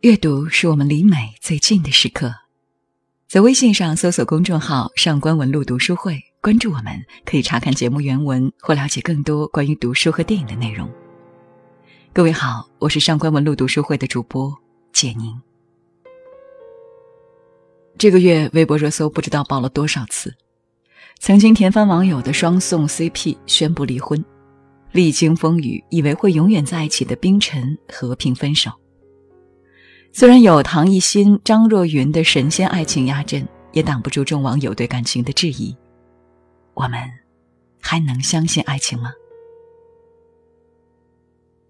阅读是我们离美最近的时刻。在微信上搜索公众号“上官文露读书会”，关注我们，可以查看节目原文或了解更多关于读书和电影的内容。各位好，我是上官文露读书会的主播简宁。这个月微博热搜不知道爆了多少次，曾经甜翻网友的双宋 CP 宣布离婚，历经风雨，以为会永远在一起的冰晨和平分手。虽然有唐艺昕、张若昀的神仙爱情压阵，也挡不住众网友对感情的质疑。我们还能相信爱情吗？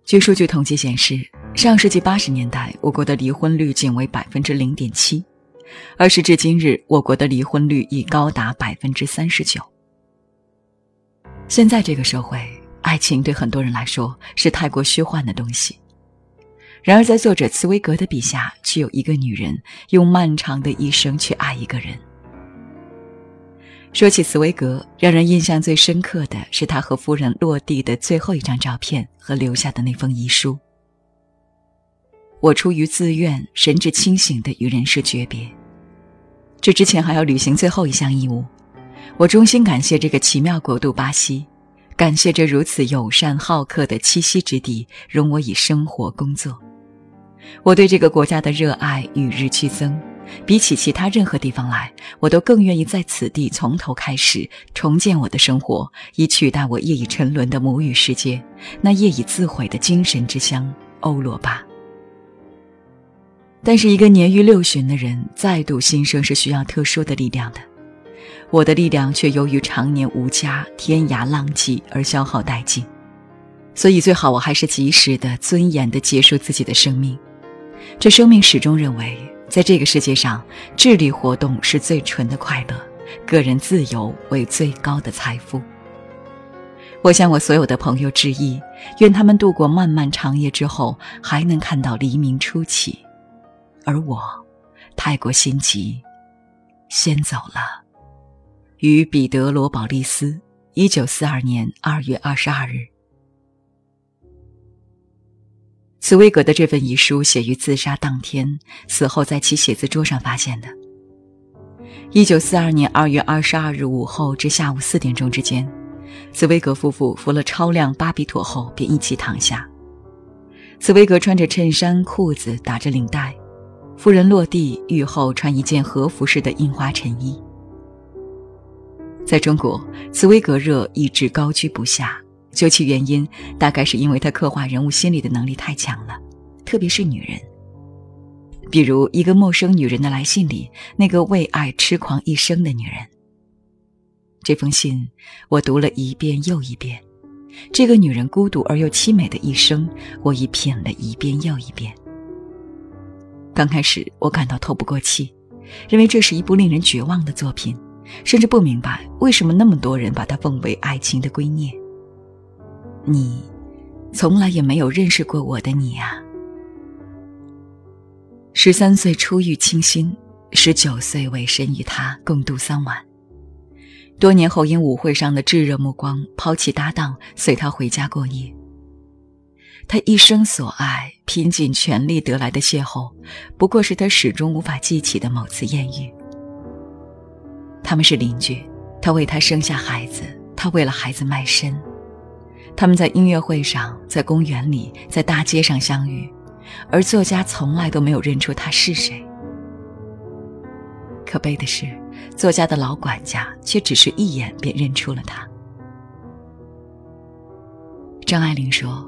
据数据统计显示，上世纪八十年代，我国的离婚率仅为百分之零点七，而时至今日，我国的离婚率已高达百分之三十九。现在这个社会，爱情对很多人来说是太过虚幻的东西。然而，在作者茨威格的笔下，却有一个女人用漫长的一生去爱一个人。说起茨威格，让人印象最深刻的是他和夫人落地的最后一张照片和留下的那封遗书：“我出于自愿，神志清醒的与人世诀别。这之前还要履行最后一项义务。我衷心感谢这个奇妙国度巴西。”感谢这如此友善好客的栖息之地，容我以生活工作。我对这个国家的热爱与日俱增，比起其他任何地方来，我都更愿意在此地从头开始重建我的生活，以取代我业已沉沦的母语世界，那业已自毁的精神之乡欧罗巴。但是，一个年逾六旬的人再度新生是需要特殊的力量的。我的力量却由于常年无家、天涯浪迹而消耗殆尽，所以最好我还是及时的、尊严的结束自己的生命。这生命始终认为，在这个世界上，智力活动是最纯的快乐，个人自由为最高的财富。我向我所有的朋友致意，愿他们度过漫漫长夜之后，还能看到黎明初起，而我，太过心急，先走了。与彼得·罗宝利斯，一九四二年二月二十二日。茨威格的这份遗书写于自杀当天，死后在其写字桌上发现的。一九四二年二月二十二日午后至下午四点钟之间，茨威格夫妇服了超量巴比妥后便一起躺下。茨威格穿着衬衫、裤子，打着领带；夫人落地浴后穿一件和服式的印花衬衣。在中国，茨威格热一直高居不下。究其原因，大概是因为他刻画人物心理的能力太强了，特别是女人。比如一个陌生女人的来信里，那个为爱痴狂一生的女人。这封信我读了一遍又一遍，这个女人孤独而又凄美的一生，我已品了一遍又一遍。刚开始我感到透不过气，认为这是一部令人绝望的作品。甚至不明白为什么那么多人把它奉为爱情的圭臬。你，从来也没有认识过我的你啊！十三岁初遇清新，十九岁委身与他共度三晚。多年后因舞会上的炙热目光，抛弃搭档，随他回家过夜。他一生所爱，拼尽全力得来的邂逅，不过是他始终无法记起的某次艳遇。他们是邻居，他为他生下孩子，他为了孩子卖身。他们在音乐会上，在公园里，在大街上相遇，而作家从来都没有认出他是谁。可悲的是，作家的老管家却只是一眼便认出了他。张爱玲说：“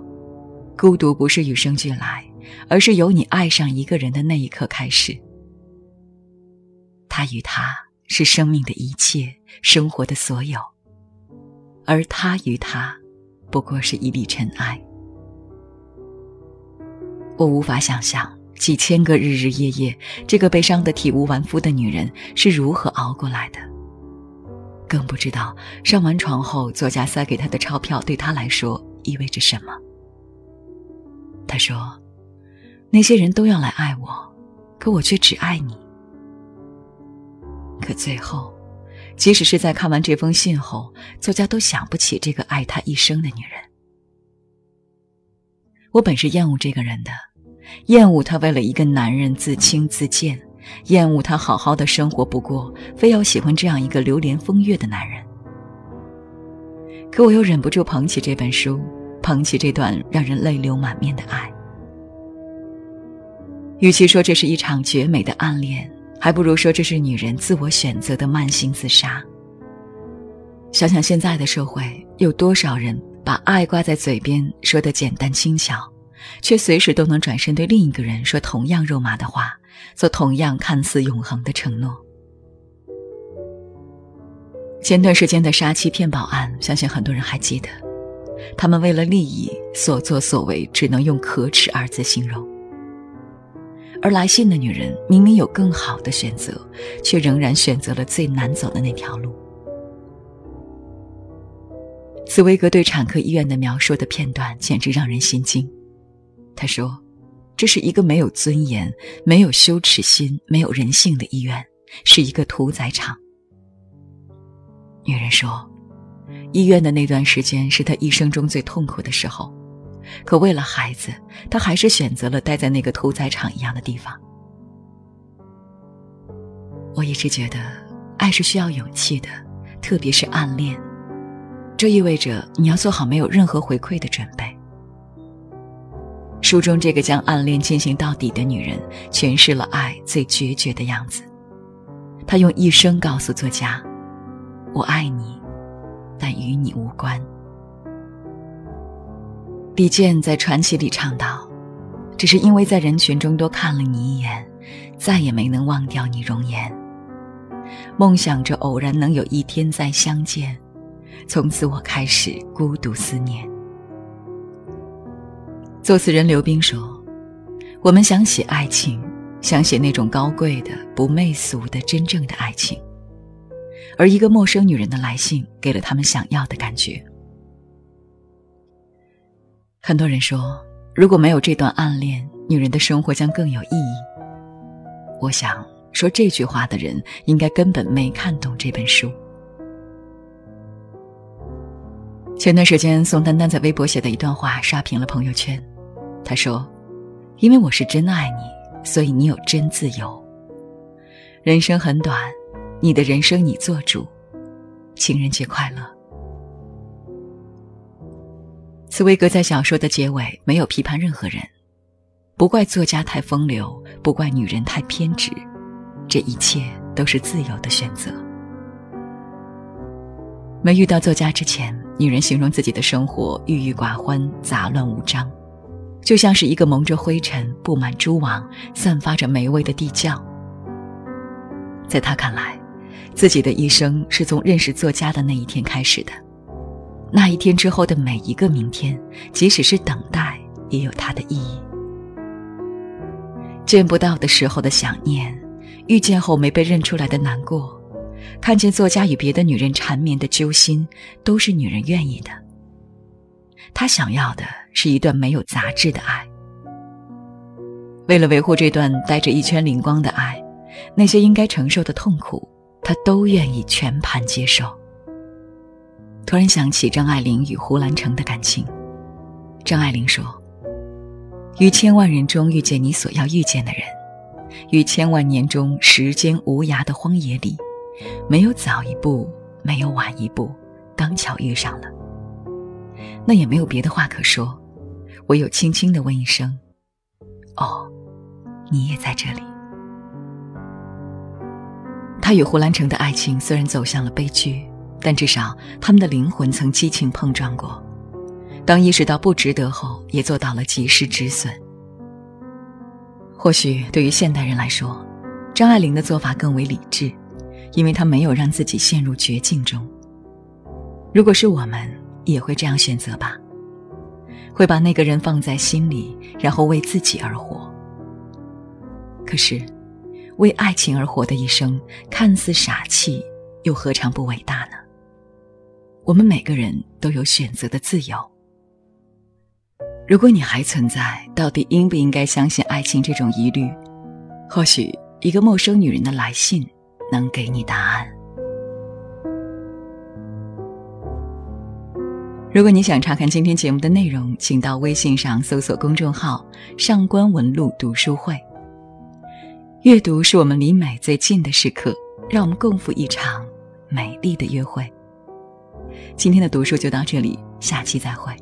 孤独不是与生俱来，而是由你爱上一个人的那一刻开始。”他与他。是生命的一切，生活的所有，而他与他，不过是一粒尘埃。我无法想象几千个日日夜夜，这个被伤得体无完肤的女人是如何熬过来的，更不知道上完床后，作家塞给她的钞票对她来说意味着什么。他说：“那些人都要来爱我，可我却只爱你。”可最后，即使是在看完这封信后，作家都想不起这个爱他一生的女人。我本是厌恶这个人的，厌恶他为了一个男人自轻自贱，厌恶他好好的生活不过，非要喜欢这样一个流连风月的男人。可我又忍不住捧起这本书，捧起这段让人泪流满面的爱。与其说这是一场绝美的暗恋，还不如说这是女人自我选择的慢性自杀。想想现在的社会，有多少人把爱挂在嘴边，说的简单轻巧，却随时都能转身对另一个人说同样肉麻的话，做同样看似永恒的承诺。前段时间的杀妻骗保案，相信很多人还记得，他们为了利益所作所为，只能用可耻二字形容。而来信的女人明明有更好的选择，却仍然选择了最难走的那条路。茨威格对产科医院的描述的片段简直让人心惊。他说：“这是一个没有尊严、没有羞耻心、没有人性的医院，是一个屠宰场。”女人说：“医院的那段时间是她一生中最痛苦的时候，可为了孩子，他还是选择了待在那个屠宰场一样的地方。”我一直觉得，爱是需要勇气的，特别是暗恋。这意味着你要做好没有任何回馈的准备。书中这个将暗恋进行到底的女人，诠释了爱最决绝的样子。她用一生告诉作家。我爱你，但与你无关。李健在传奇里唱道：“只是因为在人群中多看了你一眼，再也没能忘掉你容颜。梦想着偶然能有一天再相见，从此我开始孤独思念。”作词人刘冰说：“我们想写爱情，想写那种高贵的、不媚俗的、真正的爱情。”而一个陌生女人的来信，给了他们想要的感觉。很多人说，如果没有这段暗恋，女人的生活将更有意义。我想说这句话的人，应该根本没看懂这本书。前段时间，宋丹丹在微博写的一段话刷屏了朋友圈。她说：“因为我是真爱你，所以你有真自由。人生很短。”你的人生你做主，情人节快乐。茨威格在小说的结尾没有批判任何人，不怪作家太风流，不怪女人太偏执，这一切都是自由的选择。没遇到作家之前，女人形容自己的生活郁郁寡欢、杂乱无章，就像是一个蒙着灰尘、布满蛛网、散发着霉味的地窖。在他看来。自己的一生是从认识作家的那一天开始的，那一天之后的每一个明天，即使是等待，也有它的意义。见不到的时候的想念，遇见后没被认出来的难过，看见作家与别的女人缠绵的揪心，都是女人愿意的。她想要的是一段没有杂质的爱。为了维护这段带着一圈灵光的爱，那些应该承受的痛苦。他都愿意全盘接受。突然想起张爱玲与胡兰成的感情，张爱玲说：“于千万人中遇见你所要遇见的人，于千万年中时间无涯的荒野里，没有早一步，没有晚一步，刚巧遇上了。那也没有别的话可说，唯有轻轻的问一声：‘哦，你也在这里。’”他与胡兰成的爱情虽然走向了悲剧，但至少他们的灵魂曾激情碰撞过。当意识到不值得后，也做到了及时止损。或许对于现代人来说，张爱玲的做法更为理智，因为她没有让自己陷入绝境中。如果是我们，也会这样选择吧，会把那个人放在心里，然后为自己而活。可是。为爱情而活的一生，看似傻气，又何尝不伟大呢？我们每个人都有选择的自由。如果你还存在到底应不应该相信爱情这种疑虑，或许一个陌生女人的来信能给你答案。如果你想查看今天节目的内容，请到微信上搜索公众号，上官文露读书会。阅读是我们离美最近的时刻，让我们共赴一场美丽的约会。今天的读书就到这里下期再会。